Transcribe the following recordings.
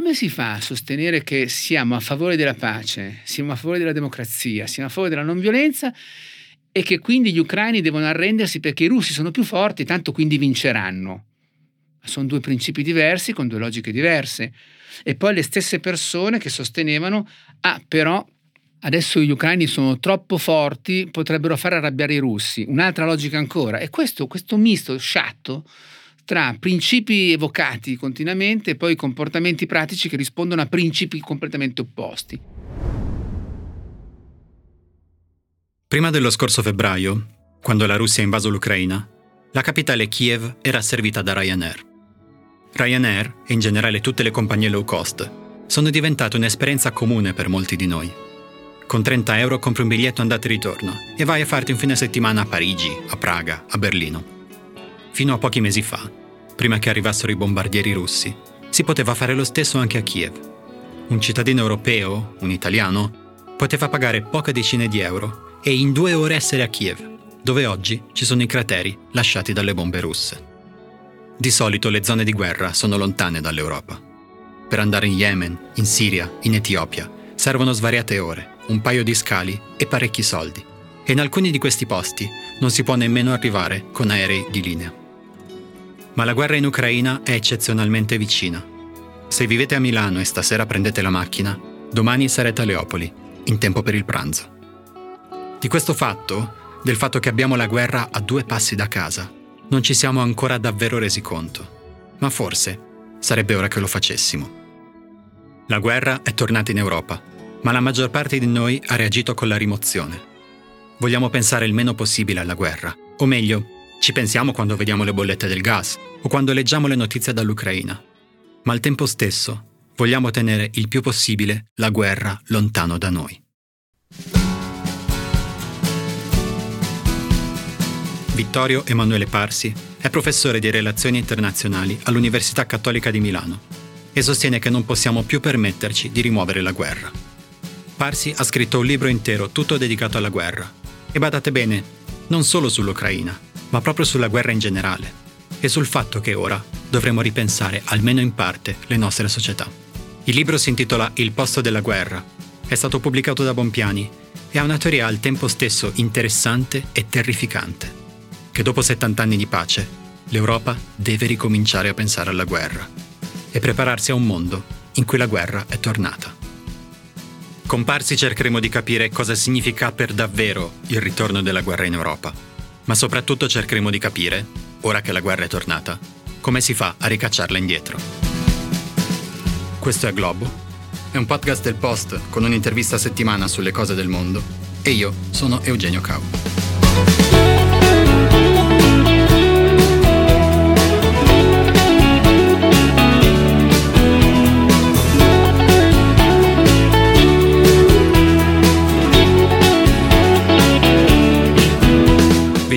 come si fa a sostenere che siamo a favore della pace, siamo a favore della democrazia, siamo a favore della non violenza e che quindi gli ucraini devono arrendersi perché i russi sono più forti, tanto quindi vinceranno? Sono due principi diversi con due logiche diverse. E poi le stesse persone che sostenevano, ah però adesso gli ucraini sono troppo forti, potrebbero far arrabbiare i russi. Un'altra logica ancora. E questo, questo misto sciatto tra principi evocati continuamente e poi comportamenti pratici che rispondono a principi completamente opposti. Prima dello scorso febbraio, quando la Russia ha invaso l'Ucraina, la capitale Kiev era servita da Ryanair. Ryanair, e in generale tutte le compagnie low cost, sono diventate un'esperienza comune per molti di noi. Con 30 euro compri un biglietto andata e ritorno e vai a farti un fine settimana a Parigi, a Praga, a Berlino. Fino a pochi mesi fa, prima che arrivassero i bombardieri russi, si poteva fare lo stesso anche a Kiev. Un cittadino europeo, un italiano, poteva pagare poche decine di euro e in due ore essere a Kiev, dove oggi ci sono i crateri lasciati dalle bombe russe. Di solito le zone di guerra sono lontane dall'Europa. Per andare in Yemen, in Siria, in Etiopia, servono svariate ore, un paio di scali e parecchi soldi. E in alcuni di questi posti non si può nemmeno arrivare con aerei di linea. Ma la guerra in Ucraina è eccezionalmente vicina. Se vivete a Milano e stasera prendete la macchina, domani sarete a Leopoli, in tempo per il pranzo. Di questo fatto, del fatto che abbiamo la guerra a due passi da casa, non ci siamo ancora davvero resi conto. Ma forse sarebbe ora che lo facessimo. La guerra è tornata in Europa, ma la maggior parte di noi ha reagito con la rimozione. Vogliamo pensare il meno possibile alla guerra, o meglio, ci pensiamo quando vediamo le bollette del gas o quando leggiamo le notizie dall'Ucraina. Ma al tempo stesso vogliamo tenere il più possibile la guerra lontano da noi. Vittorio Emanuele Parsi è professore di relazioni internazionali all'Università Cattolica di Milano e sostiene che non possiamo più permetterci di rimuovere la guerra. Parsi ha scritto un libro intero tutto dedicato alla guerra e badate bene, non solo sull'Ucraina, ma proprio sulla guerra in generale e sul fatto che ora dovremo ripensare almeno in parte le nostre società. Il libro si intitola Il posto della guerra, è stato pubblicato da Bompiani e ha una teoria al tempo stesso interessante e terrificante, che dopo 70 anni di pace l'Europa deve ricominciare a pensare alla guerra e prepararsi a un mondo in cui la guerra è tornata. Comparsi cercheremo di capire cosa significa per davvero il ritorno della guerra in Europa ma soprattutto cercheremo di capire, ora che la guerra è tornata, come si fa a ricacciarla indietro. Questo è Globo, è un podcast del Post con un'intervista a settimana sulle cose del mondo e io sono Eugenio Cau.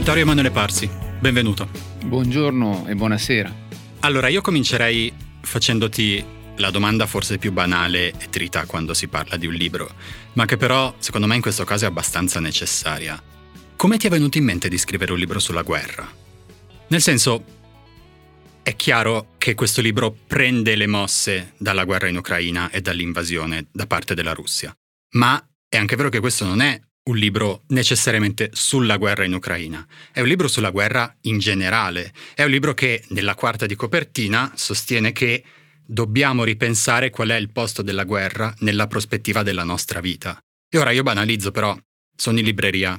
Vittorio Emanuele Parsi, benvenuto. Buongiorno e buonasera. Allora, io comincerei facendoti la domanda forse più banale e trita quando si parla di un libro, ma che però secondo me in questo caso è abbastanza necessaria. Come ti è venuto in mente di scrivere un libro sulla guerra? Nel senso, è chiaro che questo libro prende le mosse dalla guerra in Ucraina e dall'invasione da parte della Russia, ma è anche vero che questo non è un libro necessariamente sulla guerra in Ucraina, è un libro sulla guerra in generale, è un libro che nella quarta di copertina sostiene che dobbiamo ripensare qual è il posto della guerra nella prospettiva della nostra vita. E ora io banalizzo però, sono in libreria,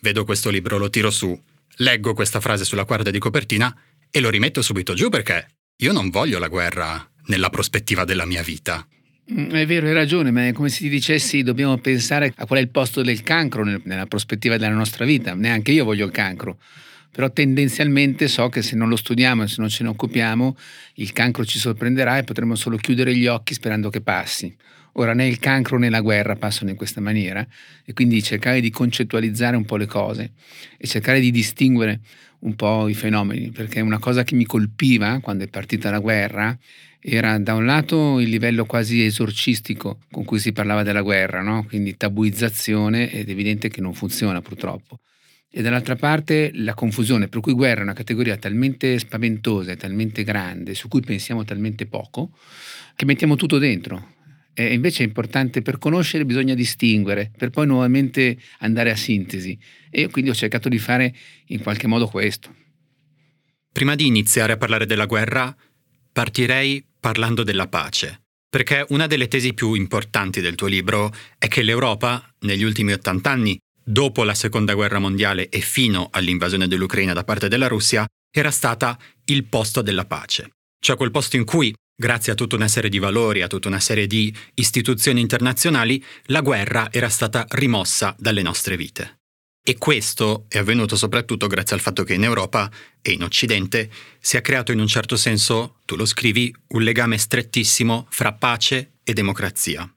vedo questo libro, lo tiro su, leggo questa frase sulla quarta di copertina e lo rimetto subito giù perché io non voglio la guerra nella prospettiva della mia vita. Mm, è vero, hai ragione, ma è come se ti dicessi dobbiamo pensare a qual è il posto del cancro nella prospettiva della nostra vita. Neanche io voglio il cancro, però tendenzialmente so che se non lo studiamo e se non ce ne occupiamo, il cancro ci sorprenderà e potremo solo chiudere gli occhi sperando che passi. Ora né il cancro né la guerra passano in questa maniera e quindi cercare di concettualizzare un po' le cose e cercare di distinguere un po' i fenomeni, perché una cosa che mi colpiva quando è partita la guerra era da un lato il livello quasi esorcistico con cui si parlava della guerra, no? quindi tabuizzazione ed evidente che non funziona purtroppo. e dall'altra parte la confusione, per cui guerra è una categoria talmente spaventosa e talmente grande, su cui pensiamo talmente poco, che mettiamo tutto dentro. E invece è importante per conoscere, bisogna distinguere, per poi nuovamente andare a sintesi. E quindi ho cercato di fare in qualche modo questo. Prima di iniziare a parlare della guerra, partirei parlando della pace. Perché una delle tesi più importanti del tuo libro è che l'Europa, negli ultimi 80 anni, dopo la Seconda Guerra Mondiale e fino all'invasione dell'Ucraina da parte della Russia, era stata il posto della pace. Cioè quel posto in cui, grazie a tutta una serie di valori, a tutta una serie di istituzioni internazionali, la guerra era stata rimossa dalle nostre vite. E questo è avvenuto soprattutto grazie al fatto che in Europa e in Occidente si è creato in un certo senso, tu lo scrivi, un legame strettissimo fra pace e democrazia.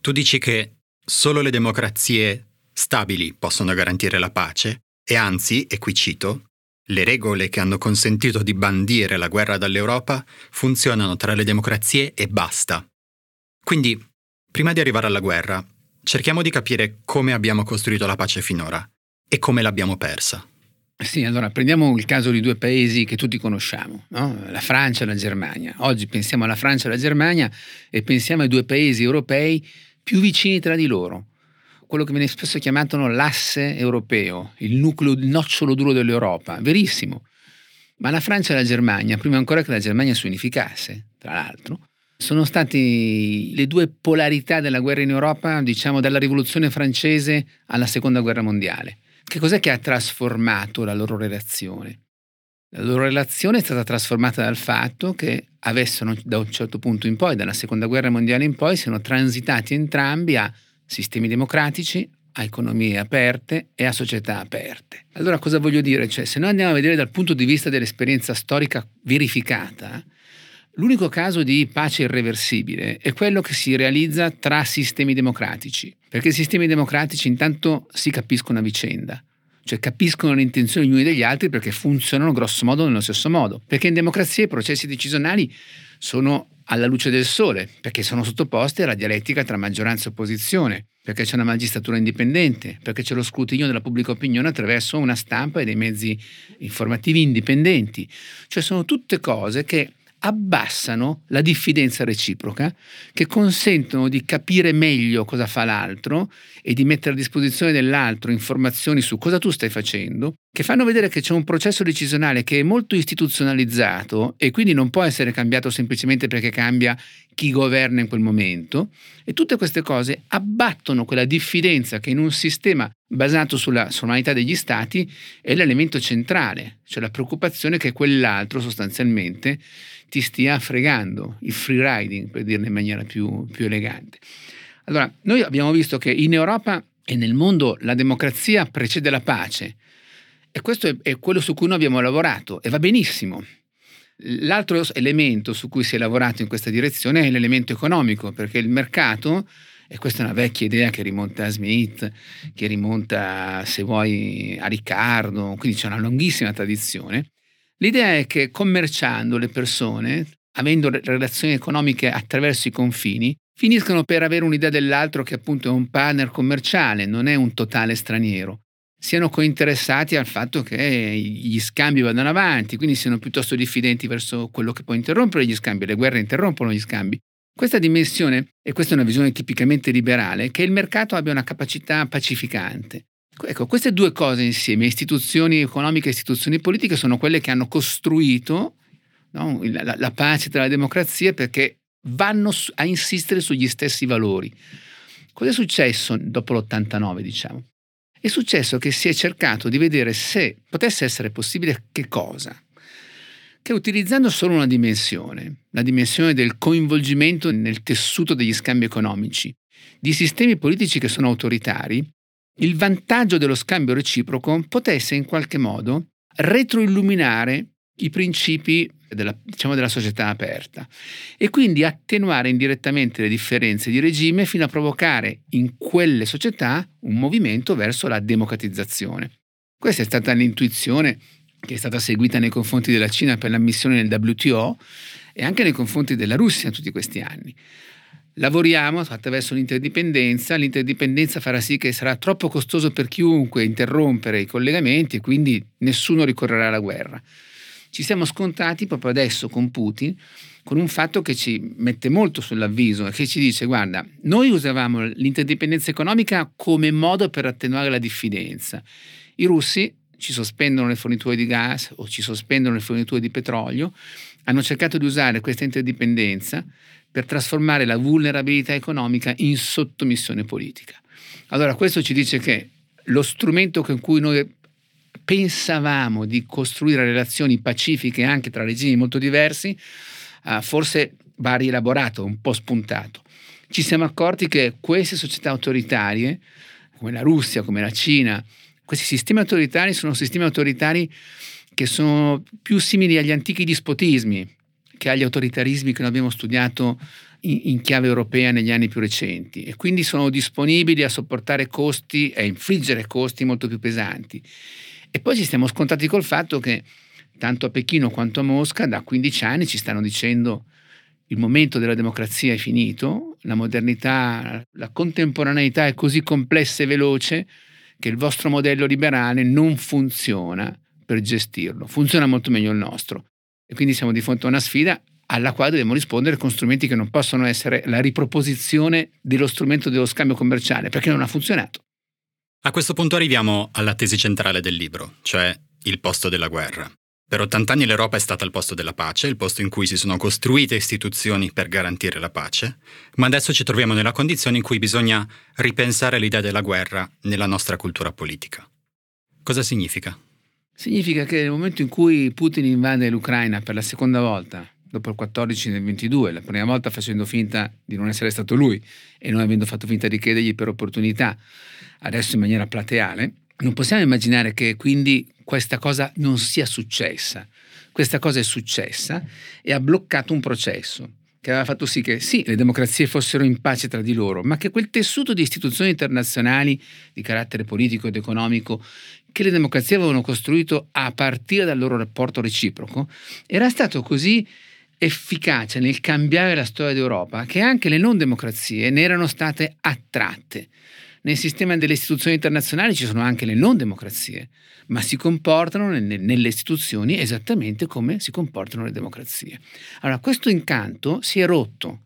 Tu dici che solo le democrazie stabili possono garantire la pace e anzi, e qui cito, le regole che hanno consentito di bandire la guerra dall'Europa funzionano tra le democrazie e basta. Quindi, prima di arrivare alla guerra, cerchiamo di capire come abbiamo costruito la pace finora e come l'abbiamo persa. Sì, allora prendiamo il caso di due paesi che tutti conosciamo, no? la Francia e la Germania. Oggi pensiamo alla Francia e alla Germania e pensiamo ai due paesi europei più vicini tra di loro, quello che viene spesso chiamato l'asse europeo, il nucleo, il nocciolo duro dell'Europa. Verissimo. Ma la Francia e la Germania, prima ancora che la Germania si unificasse, tra l'altro, sono stati le due polarità della guerra in Europa, diciamo dalla rivoluzione francese alla seconda guerra mondiale. Che cos'è che ha trasformato la loro relazione? La loro relazione è stata trasformata dal fatto che avessero da un certo punto in poi, dalla seconda guerra mondiale in poi, siano transitati entrambi a sistemi democratici, a economie aperte e a società aperte. Allora cosa voglio dire? Cioè, se noi andiamo a vedere dal punto di vista dell'esperienza storica verificata, l'unico caso di pace irreversibile è quello che si realizza tra sistemi democratici, perché i sistemi democratici intanto si capiscono a vicenda, cioè capiscono le intenzioni gli uni degli altri perché funzionano grosso modo nello stesso modo, perché in democrazia i processi decisionali sono alla luce del sole, perché sono sottoposti alla dialettica tra maggioranza e opposizione, perché c'è una magistratura indipendente, perché c'è lo scrutinio della pubblica opinione attraverso una stampa e dei mezzi informativi indipendenti. Cioè sono tutte cose che abbassano la diffidenza reciproca, che consentono di capire meglio cosa fa l'altro e di mettere a disposizione dell'altro informazioni su cosa tu stai facendo, che fanno vedere che c'è un processo decisionale che è molto istituzionalizzato e quindi non può essere cambiato semplicemente perché cambia chi governa in quel momento. E tutte queste cose abbattono quella diffidenza che in un sistema basato sulla sovranità degli stati è l'elemento centrale, cioè la preoccupazione che quell'altro sostanzialmente ti stia fregando, il free riding per dirne in maniera più, più elegante. Allora, noi abbiamo visto che in Europa e nel mondo la democrazia precede la pace e questo è, è quello su cui noi abbiamo lavorato e va benissimo. L'altro elemento su cui si è lavorato in questa direzione è l'elemento economico, perché il mercato, e questa è una vecchia idea che rimonta a Smith, che rimonta, se vuoi, a Riccardo, quindi c'è una lunghissima tradizione, l'idea è che commerciando le persone, avendo relazioni economiche attraverso i confini, finiscono per avere un'idea dell'altro che appunto è un partner commerciale, non è un totale straniero siano cointeressati al fatto che gli scambi vadano avanti, quindi siano piuttosto diffidenti verso quello che può interrompere gli scambi, le guerre interrompono gli scambi. Questa dimensione, e questa è una visione tipicamente liberale, che il mercato abbia una capacità pacificante. Ecco, queste due cose insieme, istituzioni economiche e istituzioni politiche, sono quelle che hanno costruito no, la, la pace tra le democrazie perché vanno a insistere sugli stessi valori. Cosa è successo dopo l'89, diciamo? È successo che si è cercato di vedere se potesse essere possibile che cosa? Che utilizzando solo una dimensione, la dimensione del coinvolgimento nel tessuto degli scambi economici, di sistemi politici che sono autoritari, il vantaggio dello scambio reciproco potesse in qualche modo retroilluminare i principi della, diciamo, della società aperta e quindi attenuare indirettamente le differenze di regime fino a provocare in quelle società un movimento verso la democratizzazione. Questa è stata l'intuizione che è stata seguita nei confronti della Cina per l'ammissione nel WTO e anche nei confronti della Russia in tutti questi anni. Lavoriamo attraverso l'interdipendenza, l'interdipendenza farà sì che sarà troppo costoso per chiunque interrompere i collegamenti e quindi nessuno ricorrerà alla guerra. Ci siamo scontati proprio adesso con Putin con un fatto che ci mette molto sull'avviso e che ci dice guarda, noi usavamo l'interdipendenza economica come modo per attenuare la diffidenza. I russi ci sospendono le forniture di gas o ci sospendono le forniture di petrolio, hanno cercato di usare questa interdipendenza per trasformare la vulnerabilità economica in sottomissione politica. Allora questo ci dice che lo strumento con cui noi pensavamo di costruire relazioni pacifiche anche tra regimi molto diversi, uh, forse va rielaborato, un po' spuntato. Ci siamo accorti che queste società autoritarie, come la Russia, come la Cina, questi sistemi autoritari sono sistemi autoritari che sono più simili agli antichi dispotismi, che agli autoritarismi che noi abbiamo studiato in, in, chiave europea negli anni più recenti e quindi sono disponibili a sopportare costi e a infliggere costi molto più pesanti. E poi ci siamo scontati col fatto che tanto a Pechino quanto a Mosca da 15 anni ci stanno dicendo il momento della democrazia è finito, la modernità, la contemporaneità è così complessa e veloce che il vostro modello liberale non funziona per gestirlo, funziona molto meglio il nostro. E quindi siamo di fronte a una sfida alla quale dobbiamo rispondere con strumenti che non possono essere la riproposizione dello strumento dello scambio commerciale, perché non ha funzionato. A questo punto arriviamo alla tesi centrale del libro, cioè il posto della guerra. Per 80 anni l'Europa è stata il posto della pace, il posto in cui si sono costruite istituzioni per garantire la pace, ma adesso ci troviamo nella condizione in cui bisogna ripensare l'idea della guerra nella nostra cultura politica. Cosa significa? Significa che nel momento in cui Putin invade l'Ucraina per la seconda volta, dopo il 14 nel 22, la prima volta facendo finta di non essere stato lui e non avendo fatto finta di credergli per opportunità, adesso in maniera plateale, non possiamo immaginare che quindi questa cosa non sia successa. Questa cosa è successa e ha bloccato un processo che aveva fatto sì che sì, le democrazie fossero in pace tra di loro, ma che quel tessuto di istituzioni internazionali di carattere politico ed economico che le democrazie avevano costruito a partire dal loro rapporto reciproco era stato così efficace nel cambiare la storia d'Europa che anche le non democrazie ne erano state attratte. Nel sistema delle istituzioni internazionali ci sono anche le non democrazie, ma si comportano nelle istituzioni esattamente come si comportano le democrazie. Allora, questo incanto si è rotto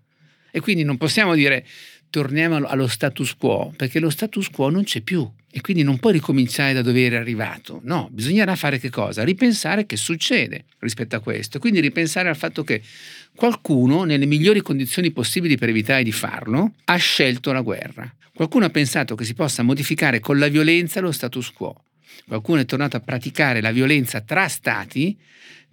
e quindi non possiamo dire torniamo allo status quo, perché lo status quo non c'è più e quindi non puoi ricominciare da dove eri arrivato. No, bisognerà fare che cosa? Ripensare che succede rispetto a questo, quindi ripensare al fatto che qualcuno, nelle migliori condizioni possibili per evitare di farlo, ha scelto la guerra. Qualcuno ha pensato che si possa modificare con la violenza lo status quo qualcuno è tornato a praticare la violenza tra stati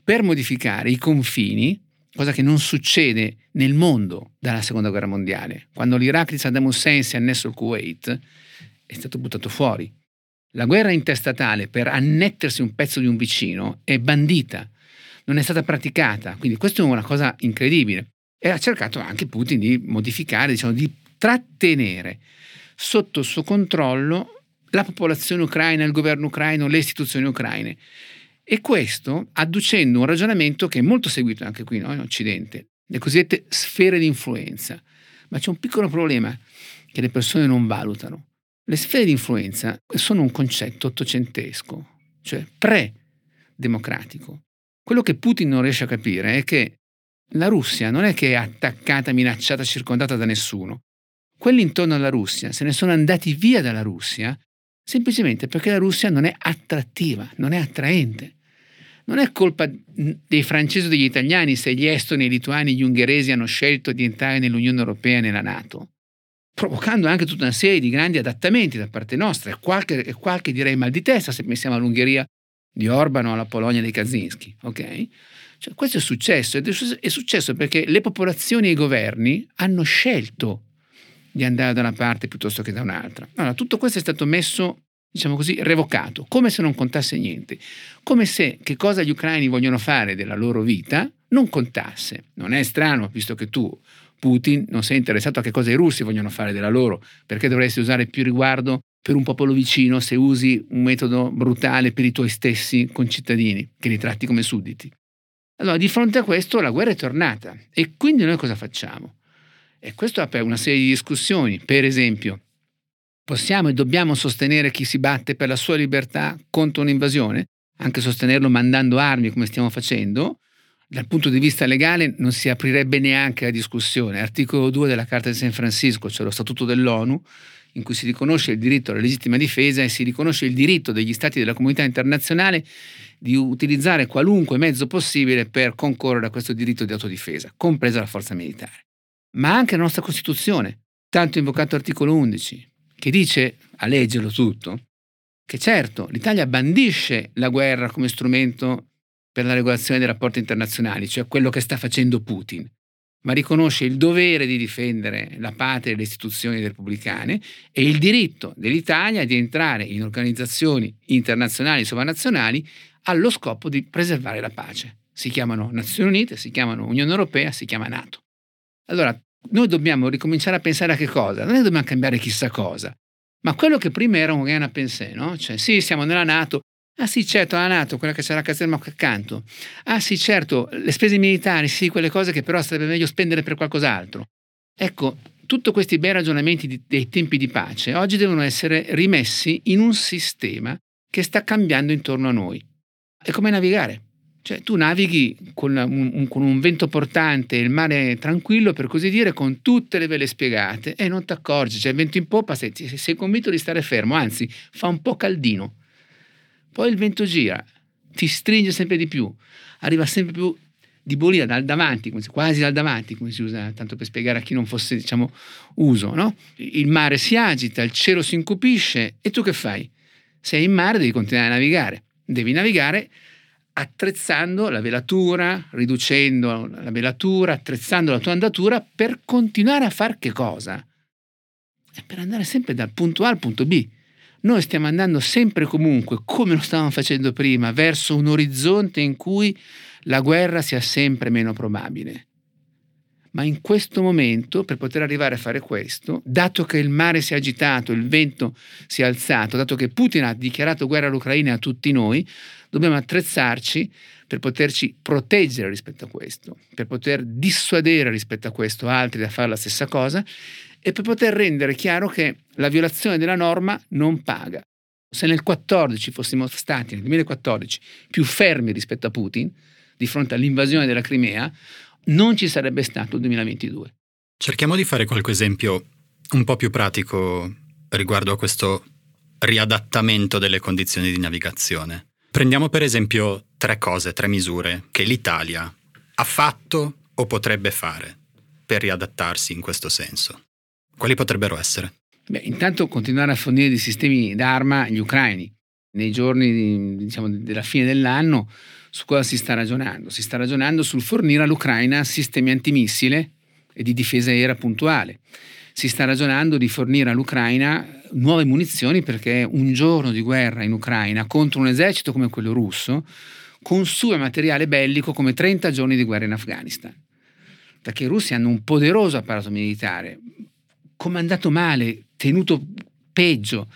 per modificare i confini, cosa che non succede nel mondo dalla seconda guerra mondiale. Quando l'Iraq di Saddam Hussein si è annesso al Kuwait, è stato buttato fuori. La guerra interstatale per annettersi un pezzo di un vicino è bandita, non è stata praticata, quindi questa è una cosa incredibile. E ha cercato anche Putin di modificare, diciamo, di trattenere sotto il suo controllo la popolazione ucraina, il governo ucraino, le istituzioni ucraine. E questo adducendo un ragionamento che è molto seguito anche qui no? in Occidente, le cosiddette sfere di influenza. Ma c'è un piccolo problema che le persone non valutano. Le sfere di influenza sono un concetto ottocentesco, cioè pre-democratico. Quello che Putin non riesce a capire è che la Russia non è che è attaccata, minacciata, circondata da nessuno. Quelli intorno alla Russia se ne sono andati via dalla Russia semplicemente perché la Russia non è attrattiva, non è attraente. Non è colpa dei francesi o degli italiani se gli estoni, i lituani, gli ungheresi hanno scelto di entrare nell'Unione Europea e nella Nato, provocando anche tutta una serie di grandi adattamenti da parte nostra e qualche, qualche direi mal di testa se pensiamo all'Ungheria di Orban o alla Polonia dei Kaczynski. Okay? Cioè, questo è successo ed è successo perché le popolazioni e i governi hanno scelto di andare da una parte piuttosto che da un'altra. Allora, tutto questo è stato messo, diciamo così, revocato, come se non contasse niente, come se che cosa gli ucraini vogliono fare della loro vita non contasse. Non è strano, visto che tu, Putin, non sei interessato a che cosa i russi vogliono fare della loro, perché dovresti usare più riguardo per un popolo vicino se usi un metodo brutale per i tuoi stessi concittadini, che li tratti come sudditi. Allora, di fronte a questo la guerra è tornata e quindi noi cosa facciamo? E questo apre una serie di discussioni. Per esempio, possiamo e dobbiamo sostenere chi si batte per la sua libertà contro un'invasione? Anche sostenerlo mandando armi come stiamo facendo? Dal punto di vista legale non si aprirebbe neanche la discussione. Articolo 2 della Carta di San Francisco, cioè lo Statuto dell'ONU, in cui si riconosce il diritto alla legittima difesa e si riconosce il diritto degli Stati della comunità internazionale di utilizzare qualunque mezzo possibile per concorrere a questo diritto di autodifesa, compresa la forza militare. Ma anche la nostra Costituzione, tanto invocato articolo 11, che dice, a leggerlo tutto, che certo l'Italia bandisce la guerra come strumento per la regolazione dei rapporti internazionali, cioè quello che sta facendo Putin, ma riconosce il dovere di difendere la patria e le istituzioni repubblicane e il diritto dell'Italia di entrare in organizzazioni internazionali e sovranazionali allo scopo di preservare la pace. Si chiamano Nazioni Unite, si chiamano Unione Europea, si chiama Nato. Allora, noi dobbiamo ricominciare a pensare a che cosa? Non è che dobbiamo cambiare chissà cosa, ma quello che prima era un rien pensé, no? Cioè, sì, siamo nella Nato, Ah sì, certo, la Nato, quella che c'è la caserma accanto. Ah sì, certo, le spese militari, sì, quelle cose che però sarebbe meglio spendere per qualcos'altro. Ecco, tutti questi bei ragionamenti di, dei tempi di pace oggi devono essere rimessi in un sistema che sta cambiando intorno a noi. È come navigare. Cioè, tu navighi con un, con un vento portante, il mare tranquillo, per così dire, con tutte le vele spiegate e non ti accorgi. Cioè, il vento in poppa, sei, sei convinto di stare fermo, anzi, fa un po' caldino poi il vento gira, ti stringe sempre di più, arriva sempre più di bolina dal davanti, quasi dal davanti, come si usa tanto per spiegare a chi non fosse, diciamo, uso, no? Il mare si agita, il cielo si incupisce e tu che fai? Sei in mare, devi continuare a navigare. Devi navigare attrezzando la velatura, riducendo la velatura, attrezzando la tua andatura per continuare a fare che cosa? E per andare sempre dal punto A al punto B noi stiamo andando sempre e comunque, come lo stavamo facendo prima, verso un orizzonte in cui la guerra sia sempre meno probabile. Ma in questo momento, per poter arrivare a fare questo, dato che il mare si è agitato, il vento si è alzato, dato che Putin ha dichiarato guerra all'Ucraina e a tutti noi, dobbiamo attrezzarci per poterci proteggere rispetto a questo, per poter dissuadere rispetto a questo altri da fare la stessa cosa e per poter rendere chiaro che la violazione della norma non paga. Se nel 2014 fossimo stati, nel 2014, più fermi rispetto a Putin, di fronte all'invasione della Crimea, non ci sarebbe stato il 2022. Cerchiamo di fare qualche esempio un po' più pratico riguardo a questo riadattamento delle condizioni di navigazione. Prendiamo per esempio tre cose, tre misure che l'Italia ha fatto o potrebbe fare per riadattarsi in questo senso. Quali potrebbero essere? Beh, intanto continuare a fornire dei sistemi d'arma agli ucraini. Nei giorni diciamo, della fine dell'anno su cosa si sta ragionando? Si sta ragionando sul fornire all'Ucraina sistemi antimissile e di difesa aerea puntuale. Si sta ragionando di fornire all'Ucraina nuove munizioni perché un giorno di guerra in Ucraina contro un esercito come quello russo consuma materiale bellico come 30 giorni di guerra in Afghanistan. Perché i russi hanno un poderoso apparato militare, comandato male, tenuto peggio,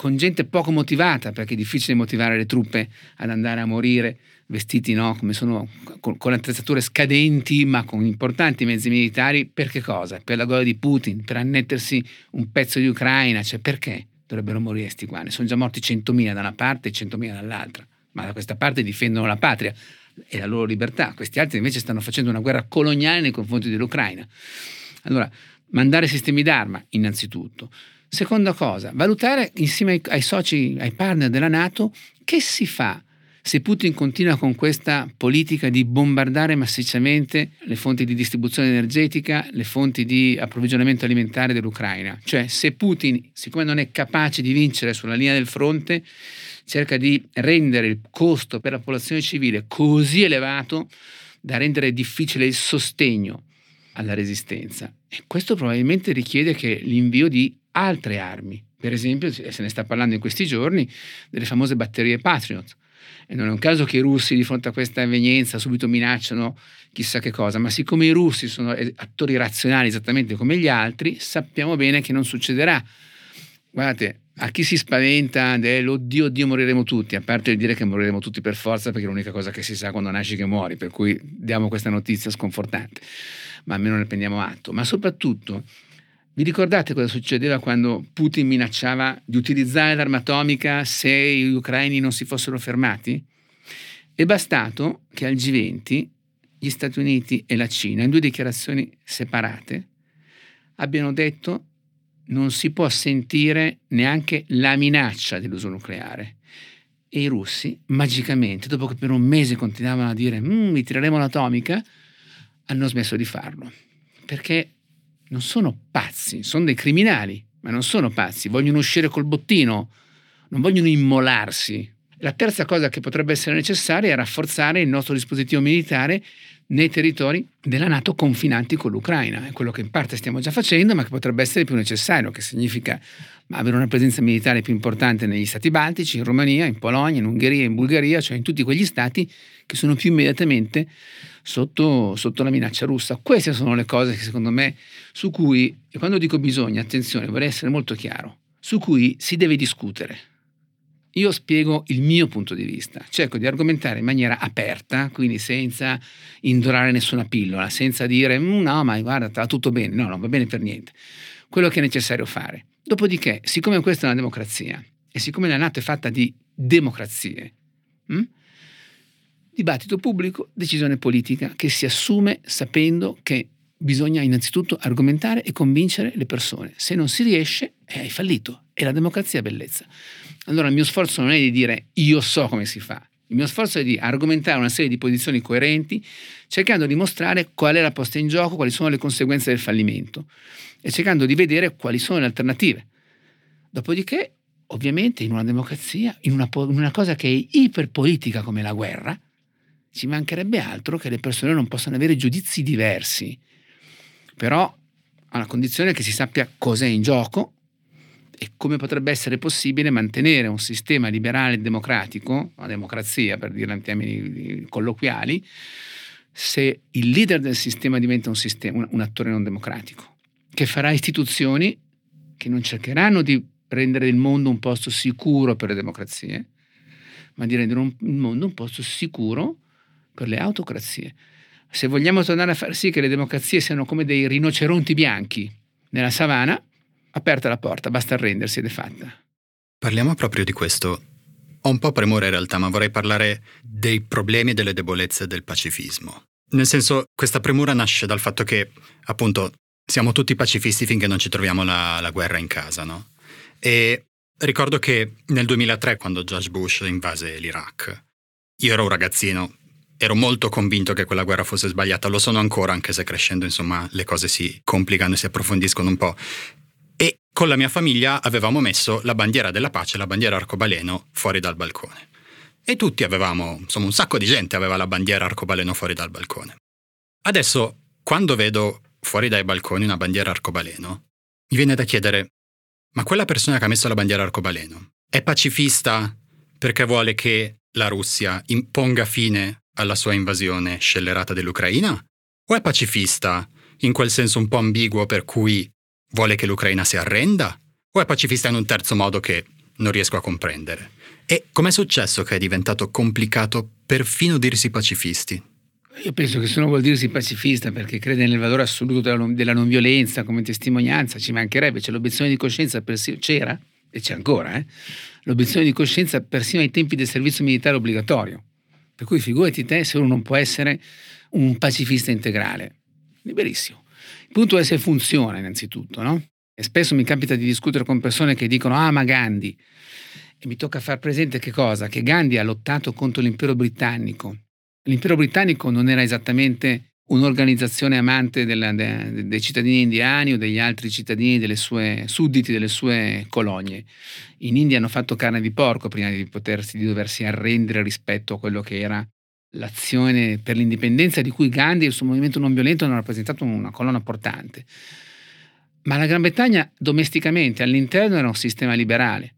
con gente poco motivata, perché è difficile motivare le truppe ad andare a morire vestiti no, come sono con, con attrezzature scadenti ma con importanti mezzi militari, per che cosa? Per la gola di Putin, per annettersi un pezzo di Ucraina, cioè perché dovrebbero morire sti qua? Ne sono già morti 100.000 da una parte e 100.000 dall'altra, ma da questa parte difendono la patria e la loro libertà, questi altri invece stanno facendo una guerra coloniale nei confronti dell'Ucraina. Allora, mandare sistemi d'arma innanzitutto. Seconda cosa, valutare insieme ai, ai soci, ai partner della Nato, che si fa se Putin continua con questa politica di bombardare massicciamente le fonti di distribuzione energetica, le fonti di approvvigionamento alimentare dell'Ucraina. Cioè se Putin, siccome non è capace di vincere sulla linea del fronte, cerca di rendere il costo per la popolazione civile così elevato da rendere difficile il sostegno alla resistenza. E questo probabilmente richiede che l'invio di altre armi. Per esempio, se ne sta parlando in questi giorni, delle famose batterie Patriot. E non è un caso che i russi di fronte a questa evenienza subito minacciano chissà che cosa, ma siccome i russi sono attori razionali esattamente come gli altri, sappiamo bene che non succederà. Guardate, a chi si spaventa dell'oddio, oddio, moriremo tutti, a parte dire che moriremo tutti per forza, perché è l'unica cosa che si sa quando nasci che muori, per cui diamo questa notizia sconfortante, ma almeno ne prendiamo atto. Ma soprattutto, vi ricordate cosa succedeva quando Putin minacciava di utilizzare l'arma atomica se gli ucraini non si fossero fermati? È bastato che al G20 gli Stati Uniti e la Cina, in due dichiarazioni separate, abbiano detto non si può sentire neanche la minaccia dell'uso nucleare. E i russi, magicamente, dopo che per un mese continuavano a dire mm, tireremo l'atomica, hanno smesso di farlo. Perché non sono pazzi, sono dei criminali, ma non sono pazzi, vogliono uscire col bottino, non vogliono immolarsi. La terza cosa che potrebbe essere necessaria è rafforzare il nostro dispositivo militare nei territori della Nato confinanti con l'Ucraina. È quello che in parte stiamo già facendo, ma che potrebbe essere più necessario, che significa avere una presenza militare più importante negli stati baltici, in Romania, in Polonia, in Ungheria, in Bulgaria, cioè in tutti quegli stati che sono più immediatamente sotto, sotto la minaccia russa. Queste sono le cose che secondo me su cui, e quando dico bisogna, attenzione, vorrei essere molto chiaro, su cui si deve discutere io spiego il mio punto di vista, cerco di argomentare in maniera aperta, quindi senza indorare nessuna pillola, senza dire mm, no, ma guarda, va tutto bene, no, non va bene per niente. Quello che è necessario fare. Dopodiché, siccome questa è una democrazia e siccome la Nato è fatta di democrazie, hm? Dibattito pubblico, decisione politica che si assume sapendo che bisogna innanzitutto argomentare e convincere le persone. Se non si riesce, hai fallito. E la democrazia è bellezza. Allora il mio sforzo non è di dire io so come si fa, il mio sforzo è di argomentare una serie di posizioni coerenti, cercando di mostrare qual è la posta in gioco, quali sono le conseguenze del fallimento e cercando di vedere quali sono le alternative. Dopodiché, ovviamente, in una democrazia, in una, in una cosa che è iperpolitica come la guerra, ci mancherebbe altro che le persone non possano avere giudizi diversi, però a una condizione che si sappia cosa è in gioco e come potrebbe essere possibile mantenere un sistema liberale e democratico, una democrazia per dirla in termini colloquiali, se il leader del sistema diventa un, sistema, un, attore non democratico, che farà istituzioni che non cercheranno di rendere il mondo un posto sicuro per le democrazie, ma di rendere il mondo un posto sicuro per le autocrazie. Se vogliamo tornare a far sì che le democrazie siano come dei rinoceronti bianchi nella savana, aperta la porta, basta arrendersi ed è fatta. Parliamo proprio di questo. Ho un po' premore in realtà, ma vorrei parlare dei problemi e delle debolezze del pacifismo. Nel senso, questa premura nasce dal fatto che, appunto, siamo tutti pacifisti finché non ci troviamo la, la guerra in casa, no? E ricordo che nel 2003, quando George Bush invase l'Iraq, io ero un ragazzino, ero molto convinto che quella guerra fosse sbagliata, lo sono ancora, anche se crescendo, insomma, le cose si complicano e si approfondiscono un po' e con la mia famiglia avevamo messo la bandiera della pace, la bandiera arcobaleno, fuori dal balcone. E tutti avevamo, insomma un sacco di gente aveva la bandiera arcobaleno fuori dal balcone. Adesso, quando vedo fuori dai balconi una bandiera arcobaleno, mi viene da chiedere, ma quella persona che ha messo la bandiera arcobaleno è pacifista perché vuole che la Russia imponga fine alla sua invasione scellerata dell'Ucraina? O è pacifista in quel senso un po' ambiguo per cui Vuole che l'Ucraina si arrenda? O è pacifista in un terzo modo che non riesco a comprendere? E com'è successo che è diventato complicato perfino dirsi pacifisti? Io penso che se uno vuol dirsi pacifista perché crede nel valore assoluto della non, della non violenza come testimonianza, ci mancherebbe, c'è l'obiezione di coscienza, persino, c'era e c'è ancora, eh? l'obiezione di coscienza persino ai tempi del servizio militare obbligatorio. Per cui figurati te se uno non può essere un pacifista integrale. Liberissimo. Il punto è se funziona innanzitutto, no? E spesso mi capita di discutere con persone che dicono ah ma Gandhi e mi tocca far presente che cosa? Che Gandhi ha lottato contro l'impero britannico. L'impero britannico non era esattamente un'organizzazione amante della, de, dei cittadini indiani o degli altri cittadini delle sue sudditi delle sue colonie. In India hanno fatto carne di porco prima di, potersi, di doversi arrendere rispetto a quello che era l'azione per l'indipendenza di cui Gandhi e il suo movimento non violento hanno rappresentato una colonna portante. Ma la Gran Bretagna domesticamente all'interno era un sistema liberale.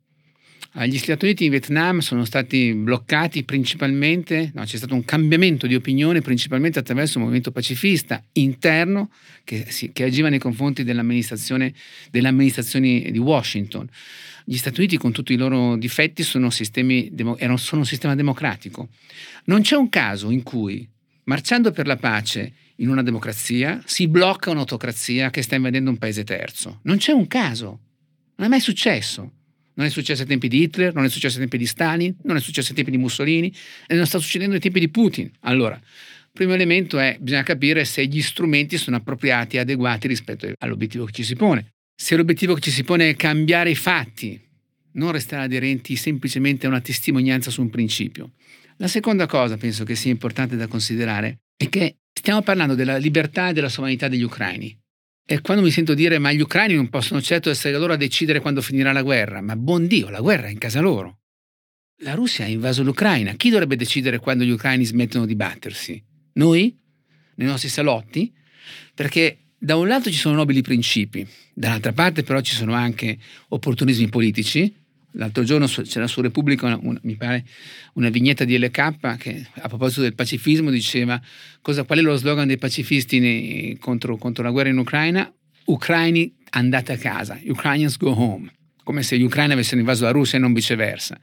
Gli Stati Uniti in Vietnam sono stati bloccati principalmente, no, c'è stato un cambiamento di opinione principalmente attraverso un movimento pacifista interno che, che agiva nei confronti dell'amministrazione, delle amministrazioni di Washington. Gli Stati Uniti con tutti i loro difetti sono, sistemi, sono un sistema democratico. Non c'è un caso in cui, marciando per la pace in una democrazia, si blocca un'autocrazia che sta invadendo un paese terzo. Non c'è un caso. Non è mai successo. Non è successo ai tempi di Hitler, non è successo ai tempi di Stalin, non è successo ai tempi di Mussolini e non sta succedendo ai tempi di Putin. Allora, primo elemento è bisogna capire se gli strumenti sono appropriati e adeguati rispetto all'obiettivo che ci si pone. Se l'obiettivo che ci si pone è cambiare i fatti, non restare aderenti semplicemente a una testimonianza su un principio. La seconda cosa, penso che sia importante da considerare, è che stiamo parlando della libertà e della sovranità degli ucraini. E quando mi sento dire ma gli ucraini non possono certo essere loro a decidere quando finirà la guerra, ma buon Dio, la guerra è in casa loro. La Russia ha invaso l'Ucraina, chi dovrebbe decidere quando gli ucraini smettono di battersi? Noi? Nei nostri salotti? Perché da un lato ci sono nobili principi, dall'altra parte però ci sono anche opportunismi politici L'altro giorno c'era su Repubblica, una, una, mi pare, una vignetta di LK che a proposito del pacifismo diceva cosa, qual è lo slogan dei pacifisti nei, contro, contro, la guerra in Ucraina? Ucraini andate a casa, Ukrainians go home, come se gli ucraini avessero invaso la Russia e non viceversa.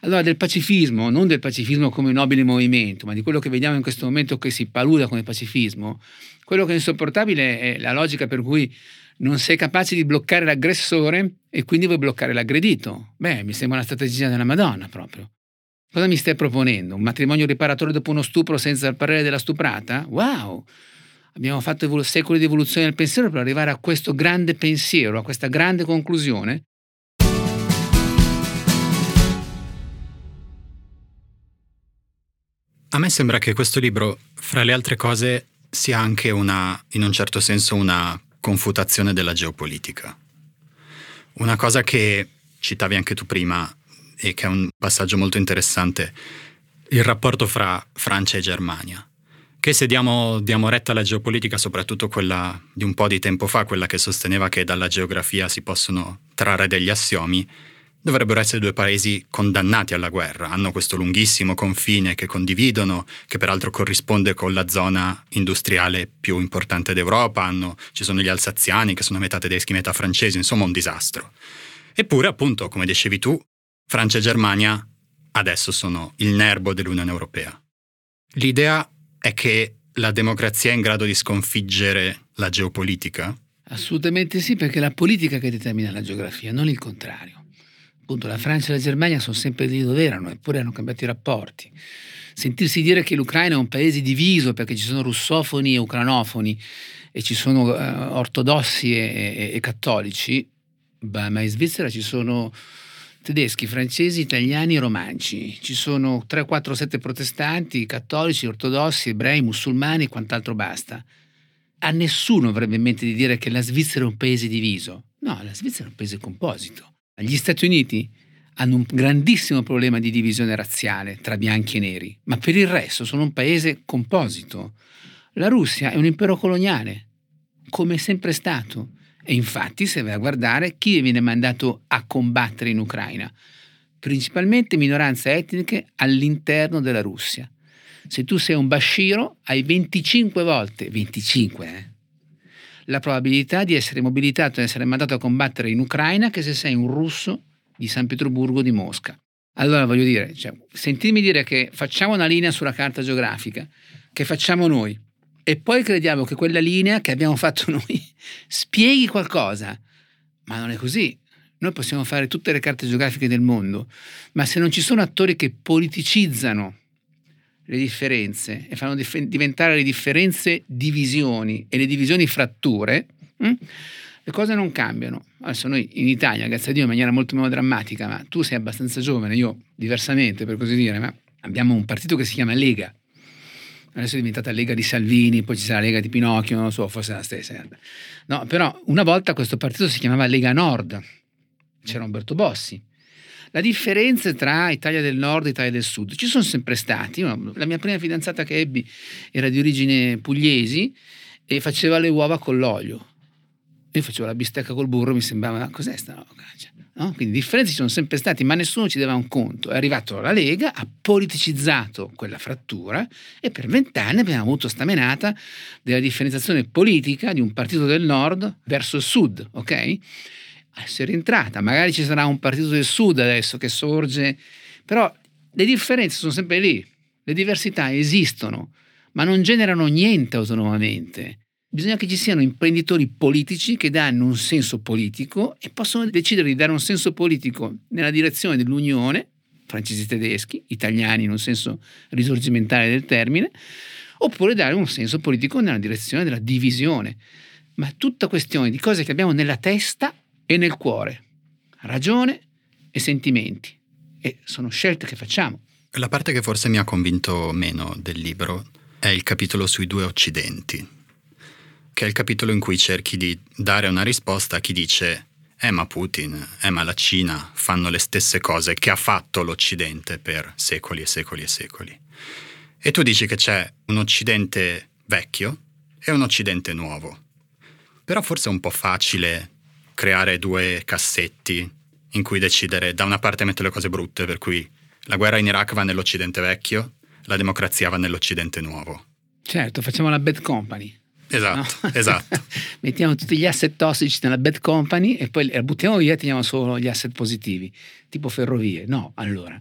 Allora del pacifismo, non del pacifismo come nobile movimento, ma di quello che vediamo in questo momento che si paluda come pacifismo, quello che è insopportabile è la logica per cui non sei capace di bloccare l'aggressore e quindi vuoi bloccare l'aggredito. Beh, mi sembra una strategia della Madonna proprio. Cosa mi stai proponendo? Un matrimonio riparatore dopo uno stupro senza il parere della stuprata? Wow! Abbiamo fatto evol- secoli di evoluzione del pensiero per arrivare a questo grande pensiero, a questa grande conclusione. A me sembra che questo libro, fra le altre cose, sia anche una, in un certo senso, una confutazione della geopolitica. Una cosa che citavi anche tu prima e che è un passaggio molto interessante, il rapporto fra Francia e Germania, che se diamo, diamo retta alla geopolitica, soprattutto quella di un po' di tempo fa, quella che sosteneva che dalla geografia si possono trarre degli assiomi, dovrebbero essere due paesi condannati alla guerra, hanno questo lunghissimo confine che condividono, che peraltro corrisponde con la zona industriale più importante d'Europa, hanno, ci sono gli alsaziani che sono metà tedeschi, metà francesi, insomma un disastro. Eppure appunto, come dicevi tu, Francia e Germania adesso sono il nervo dell'Unione Europea. L'idea è che la democrazia è in grado di sconfiggere la geopolitica? Assolutamente sì, perché è la politica che determina la geografia, non il contrario appunto la Francia e la Germania sono sempre lì dove erano, eppure hanno cambiato i rapporti. Sentirsi dire che l'Ucraina è un paese diviso perché ci sono russofoni e ucranofoni e ci sono uh, ortodossi e, e, e cattolici, beh, ma in Svizzera ci sono tedeschi, francesi, italiani e romanci. Ci sono 3, 4, 7 protestanti, cattolici, ortodossi, ebrei, musulmani e quant'altro basta. A nessuno avrebbe in mente di dire che la Svizzera è un paese diviso. No, la Svizzera è un paese composito. Gli Stati Uniti hanno un grandissimo problema di divisione razziale tra bianchi e neri, ma per il resto sono un paese composito. La Russia è un impero coloniale, come è sempre stato. E infatti, se vai a guardare, chi viene mandato a combattere in Ucraina? Principalmente minoranze etniche all'interno della Russia. Se tu sei un Bashiro, hai 25 volte, 25 eh, la probabilità di essere mobilitato e essere mandato a combattere in Ucraina che se sei un russo di San Pietroburgo o di Mosca. Allora voglio dire, cioè, sentirmi dire che facciamo una linea sulla carta geografica, che facciamo noi, e poi crediamo che quella linea che abbiamo fatto noi spieghi qualcosa, ma non è così. Noi possiamo fare tutte le carte geografiche del mondo, ma se non ci sono attori che politicizzano le differenze e fanno dif- diventare le differenze divisioni e le divisioni fratture, hm? le cose non cambiano. Adesso noi in Italia, grazie a Dio, in maniera molto meno drammatica, ma tu sei abbastanza giovane, io diversamente per così dire, ma abbiamo un partito che si chiama Lega. Adesso è diventata Lega di Salvini, poi ci sarà Lega di Pinocchio, non so, forse la stessa. No, però una volta questo partito si chiamava Lega Nord, c'era Umberto Bossi la differenza tra Italia del Nord e Italia del Sud ci sono sempre stati. La mia prima fidanzata che ebbi era di origine pugliesi e faceva le uova con l'olio. Io facevo la bistecca col burro, mi sembrava, cos'è sta roba? No? Quindi differenze ci sono sempre state, ma nessuno ci dava un conto. È arrivato la Lega, ha politicizzato quella frattura e per vent'anni abbiamo avuto sta menata della differenziazione politica di un partito del nord verso il sud, ok? Adesso è rientrata, magari ci sarà un partito del sud adesso che sorge, però le differenze sono sempre lì, le diversità esistono, ma non generano niente autonomamente. Bisogna che ci siano imprenditori politici che danno un senso politico e possono decidere di dare un senso politico nella direzione dell'unione, francesi tedeschi, italiani in un senso risorgimentale del termine, oppure dare un senso politico nella direzione della divisione. Ma tutta questione di cose che abbiamo nella testa e nel cuore, ragione e sentimenti. E sono scelte che facciamo. La parte che forse mi ha convinto meno del libro è il capitolo sui due occidenti che è il capitolo in cui cerchi di dare una risposta a chi dice eh ma Putin, eh ma la Cina fanno le stesse cose che ha fatto l'Occidente per secoli e secoli e secoli. E tu dici che c'è un Occidente vecchio e un Occidente nuovo. Però forse è un po' facile creare due cassetti in cui decidere da una parte mettere le cose brutte, per cui la guerra in Iraq va nell'Occidente vecchio, la democrazia va nell'Occidente nuovo. Certo, facciamo la bad company. Esatto, no? esatto. Mettiamo tutti gli asset tossici nella bad company e poi la buttiamo via e teniamo solo gli asset positivi, tipo ferrovie. No, allora,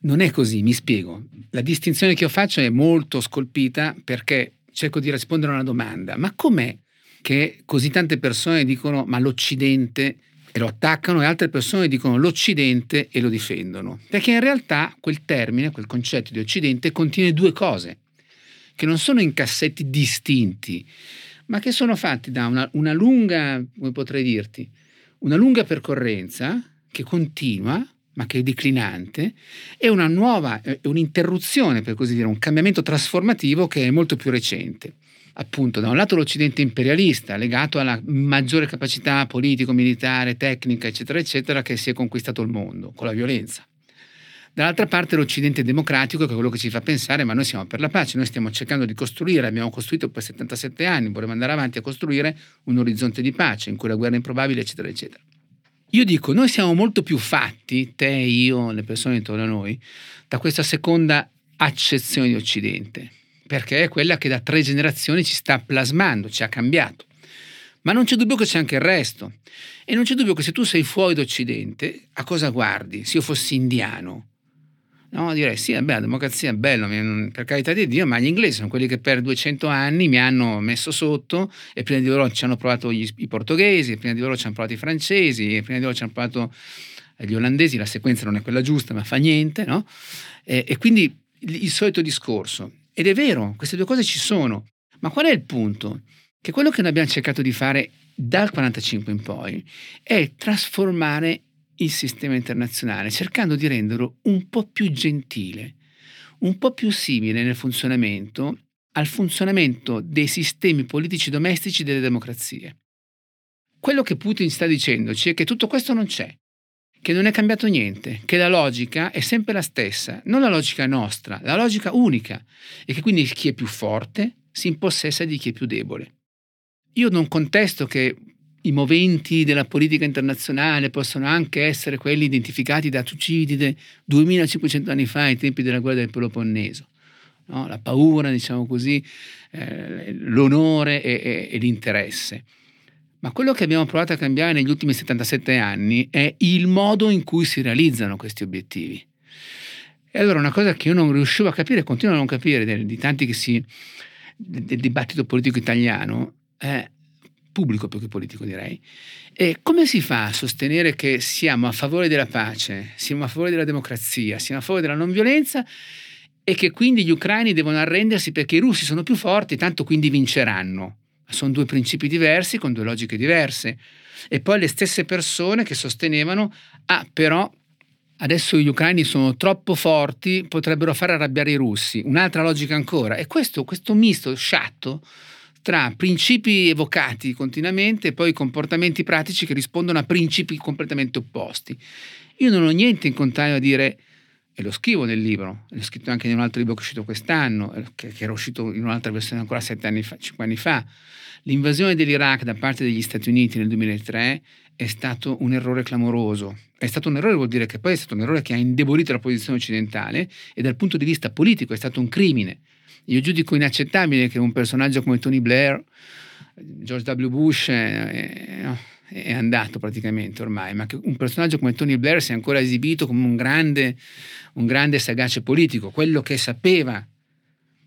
non è così, mi spiego. La distinzione che io faccio è molto scolpita perché cerco di rispondere a una domanda. Ma com'è che così tante persone dicono ma l'Occidente e lo attaccano e altre persone dicono l'Occidente e lo difendono? Perché in realtà quel termine, quel concetto di Occidente contiene due cose che non sono in cassetti distinti, ma che sono fatti da una, una lunga, come potrei dirti, una lunga percorrenza che continua, ma che è declinante, e una nuova, un'interruzione, per così dire, un cambiamento trasformativo che è molto più recente. Appunto, da un lato l'Occidente imperialista, legato alla maggiore capacità politico-militare, tecnica, eccetera, eccetera, che si è conquistato il mondo con la violenza. Dall'altra parte l'Occidente democratico, che è quello che ci fa pensare, ma noi siamo per la pace, noi stiamo cercando di costruire, abbiamo costruito per 77 anni, vorremmo andare avanti a costruire un orizzonte di pace in cui la guerra è improbabile, eccetera, eccetera. Io dico, noi siamo molto più fatti, te, io, le persone intorno a noi, da questa seconda accezione di Occidente, perché è quella che da tre generazioni ci sta plasmando, ci ha cambiato. Ma non c'è dubbio che c'è anche il resto. E non c'è dubbio che se tu sei fuori d'Occidente, a cosa guardi? Se io fossi indiano, No, direi sì, vabbè, la democrazia è bello, per carità di Dio, ma gli inglesi sono quelli che per 200 anni mi hanno messo sotto e prima di loro ci hanno provato gli, i portoghesi, prima di loro ci hanno provato i francesi, prima di loro ci hanno provato gli olandesi, la sequenza non è quella giusta, ma fa niente, no? E, e quindi il, il solito discorso. Ed è vero, queste due cose ci sono, ma qual è il punto? Che quello che noi abbiamo cercato di fare dal 45 in poi è trasformare il sistema internazionale, cercando di renderlo un po' più gentile, un po' più simile nel funzionamento al funzionamento dei sistemi politici domestici delle democrazie. Quello che Putin sta dicendoci è che tutto questo non c'è, che non è cambiato niente, che la logica è sempre la stessa, non la logica nostra, la logica unica, e che quindi chi è più forte si impossessa di chi è più debole. Io non contesto che i moventi della politica internazionale possono anche essere quelli identificati da Tucidide 2500 anni fa, ai tempi della guerra del Peloponneso. No? La paura, diciamo così, eh, l'onore e, e, e l'interesse. Ma quello che abbiamo provato a cambiare negli ultimi 77 anni è il modo in cui si realizzano questi obiettivi. E allora una cosa che io non riuscivo a capire, continuo a non capire, di tanti che si, del dibattito politico italiano, è pubblico più che politico direi. E come si fa a sostenere che siamo a favore della pace, siamo a favore della democrazia, siamo a favore della non violenza e che quindi gli ucraini devono arrendersi perché i russi sono più forti, tanto quindi vinceranno? Sono due principi diversi con due logiche diverse. E poi le stesse persone che sostenevano, ah però adesso gli ucraini sono troppo forti, potrebbero far arrabbiare i russi. Un'altra logica ancora. E questo, questo misto sciatto tra principi evocati continuamente e poi comportamenti pratici che rispondono a principi completamente opposti. Io non ho niente in contrario a dire, e lo scrivo nel libro, l'ho scritto anche in un altro libro che è uscito quest'anno, eh, che, era uscito in un'altra versione ancora sette anni fa, cinque anni fa, l'invasione dell'Iraq da parte degli Stati Uniti nel 2003 è stato un errore clamoroso. È stato un errore vuol dire che poi è stato un errore che ha indebolito la posizione occidentale e dal punto di vista politico è stato un crimine. Io giudico inaccettabile che un personaggio come Tony Blair, George W. Bush, eh, è andato praticamente ormai, ma che un personaggio come Tony Blair si è ancora esibito come un grande, un grande sagace politico, quello che sapeva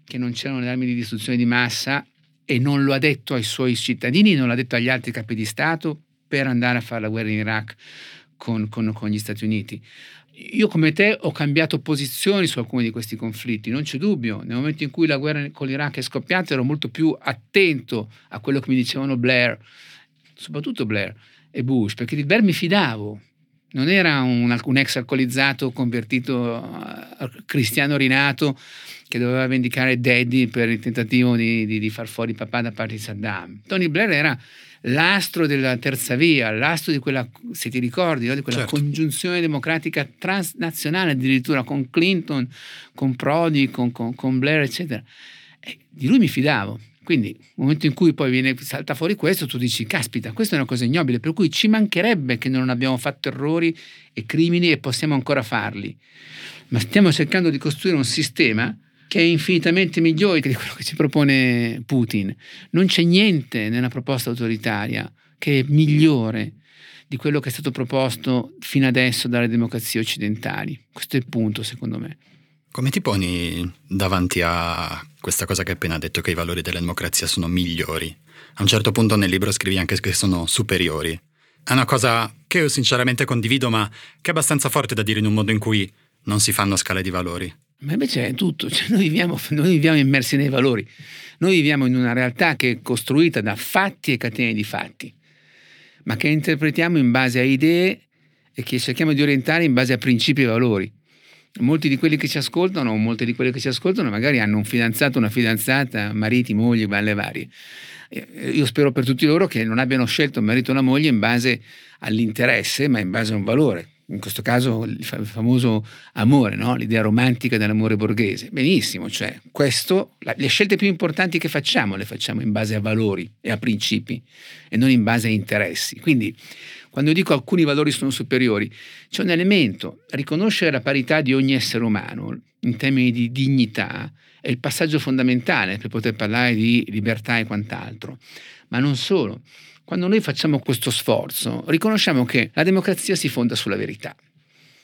che non c'erano le armi di distruzione di massa e non lo ha detto ai suoi cittadini, non l'ha detto agli altri capi di Stato per andare a fare la guerra in Iraq con, con, con gli Stati Uniti. Io come te ho cambiato posizioni su alcuni di questi conflitti, non c'è dubbio. Nel momento in cui la guerra con l'Iraq è scoppiata ero molto più attento a quello che mi dicevano Blair, soprattutto Blair e Bush, perché di Blair mi fidavo. Non era un, un ex alcolizzato convertito cristiano rinato che doveva vendicare Daddy per il tentativo di, di, di far fuori papà da parte di Saddam. Tony Blair era l'astro della terza via, l'astro di quella, se ti ricordi, no? di quella certo. congiunzione democratica transnazionale addirittura con Clinton, con Prodi, con, con, con Blair, eccetera. E di lui mi fidavo. Quindi nel momento in cui poi viene, salta fuori questo, tu dici, caspita, questa è una cosa ignobile, per cui ci mancherebbe che non abbiamo fatto errori e crimini e possiamo ancora farli. Ma stiamo cercando di costruire un sistema che è infinitamente migliore di quello che ci propone Putin. Non c'è niente nella proposta autoritaria che è migliore di quello che è stato proposto fino adesso dalle democrazie occidentali. Questo è il punto, secondo me. Come ti poni davanti a questa cosa che hai appena detto, che i valori della democrazia sono migliori? A un certo punto nel libro scrivi anche che sono superiori. È una cosa che io sinceramente condivido, ma che è abbastanza forte da dire in un mondo in cui non si fanno scale di valori. Ma invece è tutto, cioè noi, viviamo, noi viviamo immersi nei valori, noi viviamo in una realtà che è costruita da fatti e catene di fatti, ma che interpretiamo in base a idee e che cerchiamo di orientare in base a principi e valori. Molti di quelli che ci ascoltano, o molte di quelle che ci ascoltano, magari hanno un fidanzato, una fidanzata, mariti, mogli, balle varie. Io spero per tutti loro che non abbiano scelto un marito o una moglie in base all'interesse, ma in base a un valore in questo caso il famoso amore, no? l'idea romantica dell'amore borghese. Benissimo, cioè questo, le scelte più importanti che facciamo le facciamo in base a valori e a principi e non in base a interessi. Quindi quando dico alcuni valori sono superiori, c'è un elemento, riconoscere la parità di ogni essere umano in termini di dignità è il passaggio fondamentale per poter parlare di libertà e quant'altro. Ma non solo quando noi facciamo questo sforzo, riconosciamo che la democrazia si fonda sulla verità,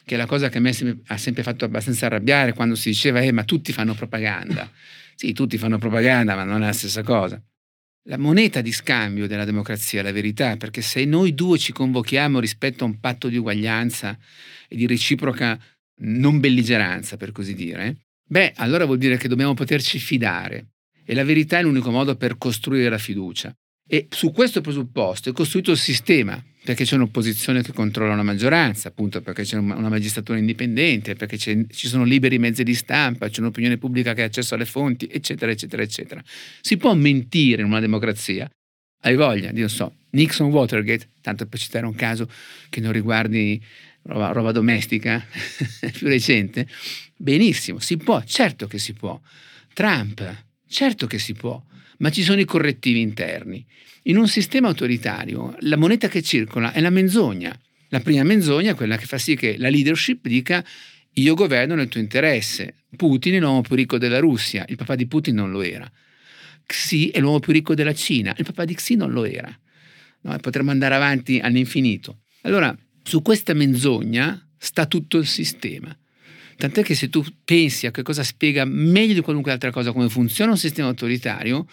che è la cosa che a me ha sempre fatto abbastanza arrabbiare quando si diceva eh, ma tutti fanno propaganda. Sì, tutti fanno propaganda, ma non è la stessa cosa. La moneta di scambio della democrazia è la verità, perché se noi due ci convochiamo rispetto a un patto di uguaglianza e di reciproca non belligeranza, per così dire, beh, allora vuol dire che dobbiamo poterci fidare. E la verità è l'unico modo per costruire la fiducia. E su questo presupposto è costruito il sistema, perché c'è un'opposizione che controlla una maggioranza, appunto perché c'è una magistratura indipendente, perché ci sono liberi mezzi di stampa, c'è un'opinione pubblica che ha accesso alle fonti, eccetera, eccetera, eccetera. Si può mentire in una democrazia? Hai voglia, io so, Nixon Watergate, tanto per citare un caso che non riguardi roba, roba domestica più recente, benissimo, si può, certo che si può. Trump, certo che si può ma ci sono i correttivi interni. In un sistema autoritario la moneta che circola è la menzogna. La prima menzogna è quella che fa sì che la leadership dica io governo nel tuo interesse. Putin è l'uomo più ricco della Russia, il papà di Putin non lo era. Xi è l'uomo più ricco della Cina, il papà di Xi non lo era. No, potremmo andare avanti all'infinito. Allora, su questa menzogna sta tutto il sistema. Tant'è che se tu pensi a che cosa spiega meglio di qualunque altra cosa come funziona un sistema autoritario,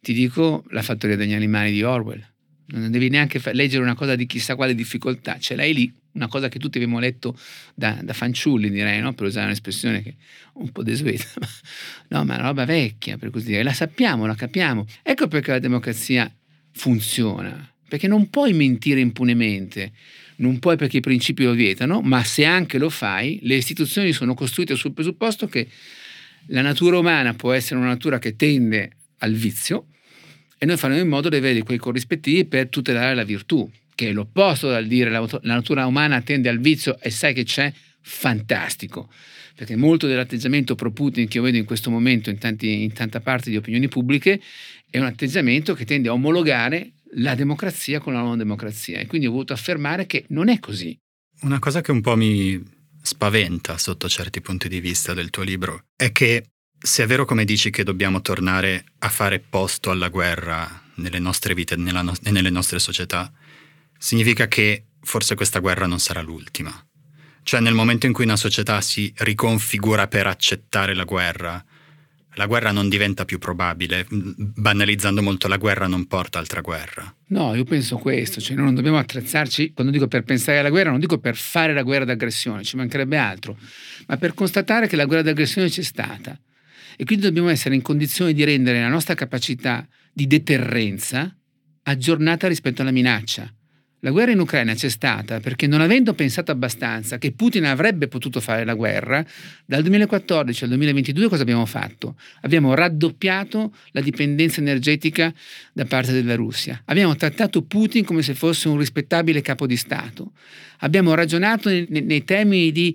ti dico la fattoria degli animali di Orwell. Non devi neanche leggere una cosa di chissà quale difficoltà, ce l'hai lì, una cosa che tutti abbiamo letto da, da fanciulli, direi, no? per usare un'espressione che è un po' desueta, no, ma roba vecchia, per così dire, la sappiamo, la capiamo. Ecco perché la democrazia funziona, perché non puoi mentire impunemente, non puoi perché i principi lo vietano, ma se anche lo fai, le istituzioni sono costruite sul presupposto che la natura umana può essere una natura che tende al vizio e noi faremo in modo di avere quei corrispettivi per tutelare la virtù, che è l'opposto dal dire la, la natura umana tende al vizio e sai che c'è, fantastico, perché molto dell'atteggiamento pro Putin che io vedo in questo momento in, tanti, in tanta parte di opinioni pubbliche è un atteggiamento che tende a omologare la democrazia con la non democrazia e quindi ho voluto affermare che non è così. Una cosa che un po' mi spaventa sotto certi punti di vista del tuo libro è che se è vero come dici che dobbiamo tornare a fare posto alla guerra nelle nostre vite no- e nelle nostre società, significa che forse questa guerra non sarà l'ultima. Cioè nel momento in cui una società si riconfigura per accettare la guerra, la guerra non diventa più probabile, banalizzando molto la guerra non porta altra guerra. No, io penso questo, cioè noi non dobbiamo attrezzarci, quando dico per pensare alla guerra, non dico per fare la guerra d'aggressione, ci mancherebbe altro, ma per constatare che la guerra d'aggressione c'è stata. E quindi dobbiamo essere in condizione di rendere la nostra capacità di deterrenza aggiornata rispetto alla minaccia. La guerra in Ucraina c'è stata perché non avendo pensato abbastanza che Putin avrebbe potuto fare la guerra, dal 2014 al 2022 cosa abbiamo fatto? Abbiamo raddoppiato la dipendenza energetica da parte della Russia. Abbiamo trattato Putin come se fosse un rispettabile capo di Stato. Abbiamo ragionato nei, nei termini di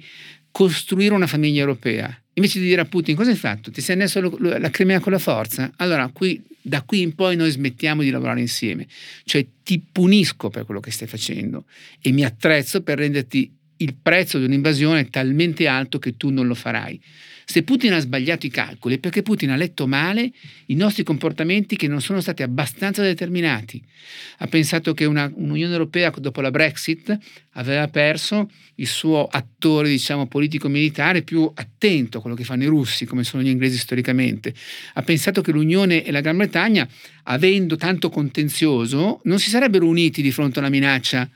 costruire una famiglia europea. Invece di dire a Putin cosa hai fatto? Ti sei messo la Crimea con la forza? Allora qui da qui in poi noi smettiamo di lavorare insieme, cioè ti punisco per quello che stai facendo e mi attrezzo per renderti il prezzo di un'invasione talmente alto che tu non lo farai. Se Putin ha sbagliato i calcoli è perché Putin ha letto male i nostri comportamenti che non sono stati abbastanza determinati. Ha pensato che una, un'Unione Europea dopo la Brexit aveva perso il suo attore, diciamo, politico-militare più attento a quello che fanno i russi, come sono gli inglesi storicamente. Ha pensato che l'Unione e la Gran Bretagna, avendo tanto contenzioso, non si sarebbero uniti di fronte a una minaccia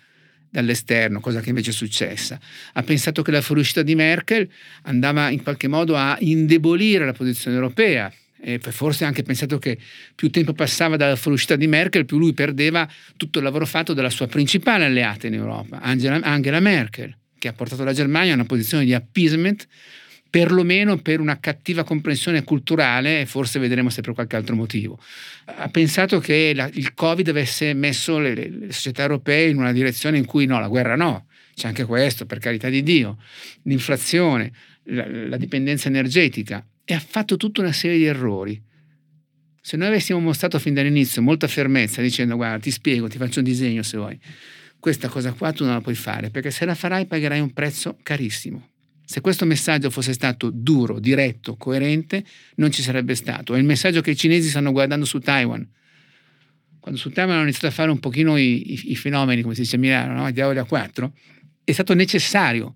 dall'esterno, cosa che invece è successa. Ha pensato che la fuoriuscita di Merkel andava in qualche modo a indebolire la posizione europea e forse ha anche pensato che più tempo passava dalla fuoriuscita di Merkel, più lui perdeva tutto il lavoro fatto dalla sua principale alleata in Europa, Angela, Angela Merkel, che ha portato la Germania a una posizione di appeasement perlomeno per una cattiva comprensione culturale forse vedremo se per qualche altro motivo. Ha pensato che la, il Covid avesse messo le, le, società europee in una direzione in cui no, la guerra no, c'è anche questo, per carità di Dio, l'inflazione, la, la dipendenza energetica e ha fatto tutta una serie di errori. Se noi avessimo mostrato fin dall'inizio molta fermezza dicendo guarda ti spiego, ti faccio un disegno se vuoi, questa cosa qua tu non la puoi fare perché se la farai pagherai un prezzo carissimo. Se questo messaggio fosse stato duro, diretto, coerente, non ci sarebbe stato. È il messaggio che i cinesi stanno guardando su Taiwan. Quando su Taiwan hanno iniziato a fare un pochino i, i, i fenomeni, come si dice a Milano, no? diavoli a quattro, è stato necessario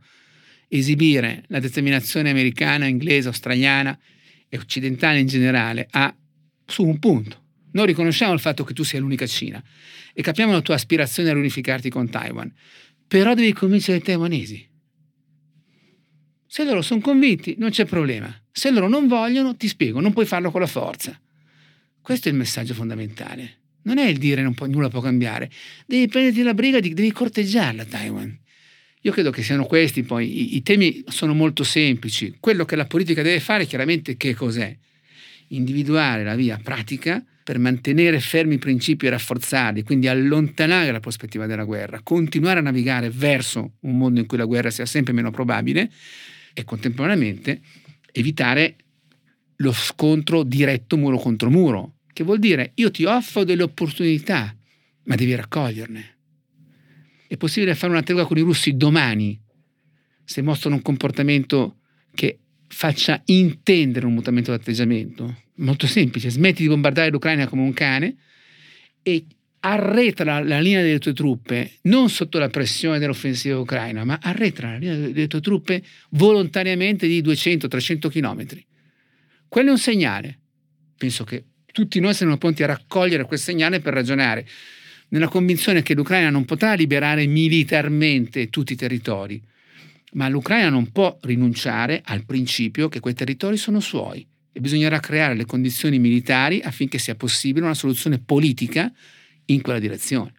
esibire la determinazione americana, inglese, australiana e occidentale in generale a, su un punto. Noi riconosciamo il fatto che tu sia l'unica Cina e capiamo la tua aspirazione a riunificarti con Taiwan, però devi convincere i taiwanesi se loro sono convinti, non c'è problema. Se loro non vogliono, ti spiego, non puoi farlo con la forza. Questo è il messaggio fondamentale. Non è il dire non può, nulla può cambiare. Devi prenderti la briga, di, devi corteggiarla Taiwan. Io credo che siano questi poi, i, i temi sono molto semplici. Quello che la politica deve fare chiaramente che cos'è? Individuare la via pratica per mantenere fermi i principi e rafforzarli, quindi allontanare la prospettiva della guerra, continuare a navigare verso un mondo in cui la guerra sia sempre meno probabile, e contemporaneamente evitare lo scontro diretto muro contro muro, che vuol dire io ti offro delle opportunità, ma devi raccoglierne. È possibile fare una tregua con i russi domani se mostrano un comportamento che faccia intendere un mutamento d'atteggiamento? Molto semplice, smetti di bombardare l'Ucraina come un cane e arretra la linea delle tue truppe non sotto la pressione dell'offensiva ucraina, ma arretra la linea delle tue truppe volontariamente di 200-300 km. Quello è un segnale. Penso che tutti noi siamo pronti a raccogliere quel segnale per ragionare, nella convinzione che l'Ucraina non potrà liberare militarmente tutti i territori, ma l'Ucraina non può rinunciare al principio che quei territori sono suoi e bisognerà creare le condizioni militari affinché sia possibile una soluzione politica in quella direzione.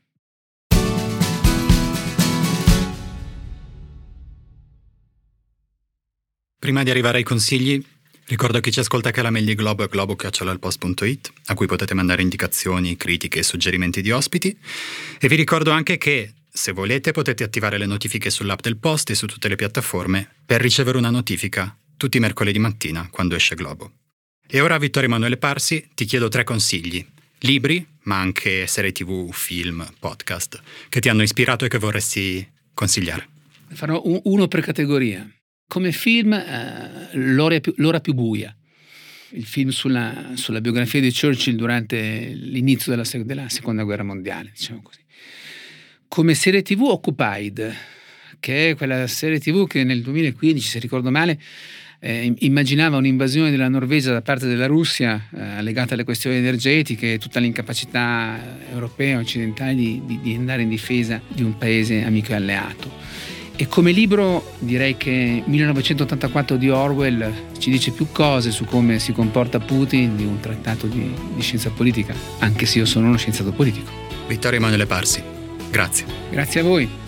Prima di arrivare ai consigli, ricordo a chi ci ascolta che la mail di Globo è globo.it, a cui potete mandare indicazioni, critiche e suggerimenti di ospiti. E vi ricordo anche che, se volete, potete attivare le notifiche sull'app del Post e su tutte le piattaforme per ricevere una notifica tutti i mercoledì mattina quando esce Globo. E ora, Vittorio Emanuele Parsi, ti chiedo tre consigli Libri, ma anche serie tv, film, podcast, che ti hanno ispirato e che vorresti consigliare. Farò uno per categoria. Come film, eh, l'ora, più, l'ora, più, buia, il film sulla, sulla, biografia di Churchill durante l'inizio della, della seconda guerra mondiale, diciamo così. Come serie tv, Occupied, che è quella serie tv che nel 2015, se ricordo male, eh, immaginava un'invasione della Norvegia da parte della Russia eh, legata alle questioni energetiche e tutta l'incapacità europea, occidentale di, di, di andare in difesa di un paese amico e alleato. E come libro direi che 1984 di Orwell ci dice più cose su come si comporta Putin di un trattato di, di scienza politica, anche se io sono uno scienziato politico. Vittorio Emanuele Parsi, grazie. Grazie a voi.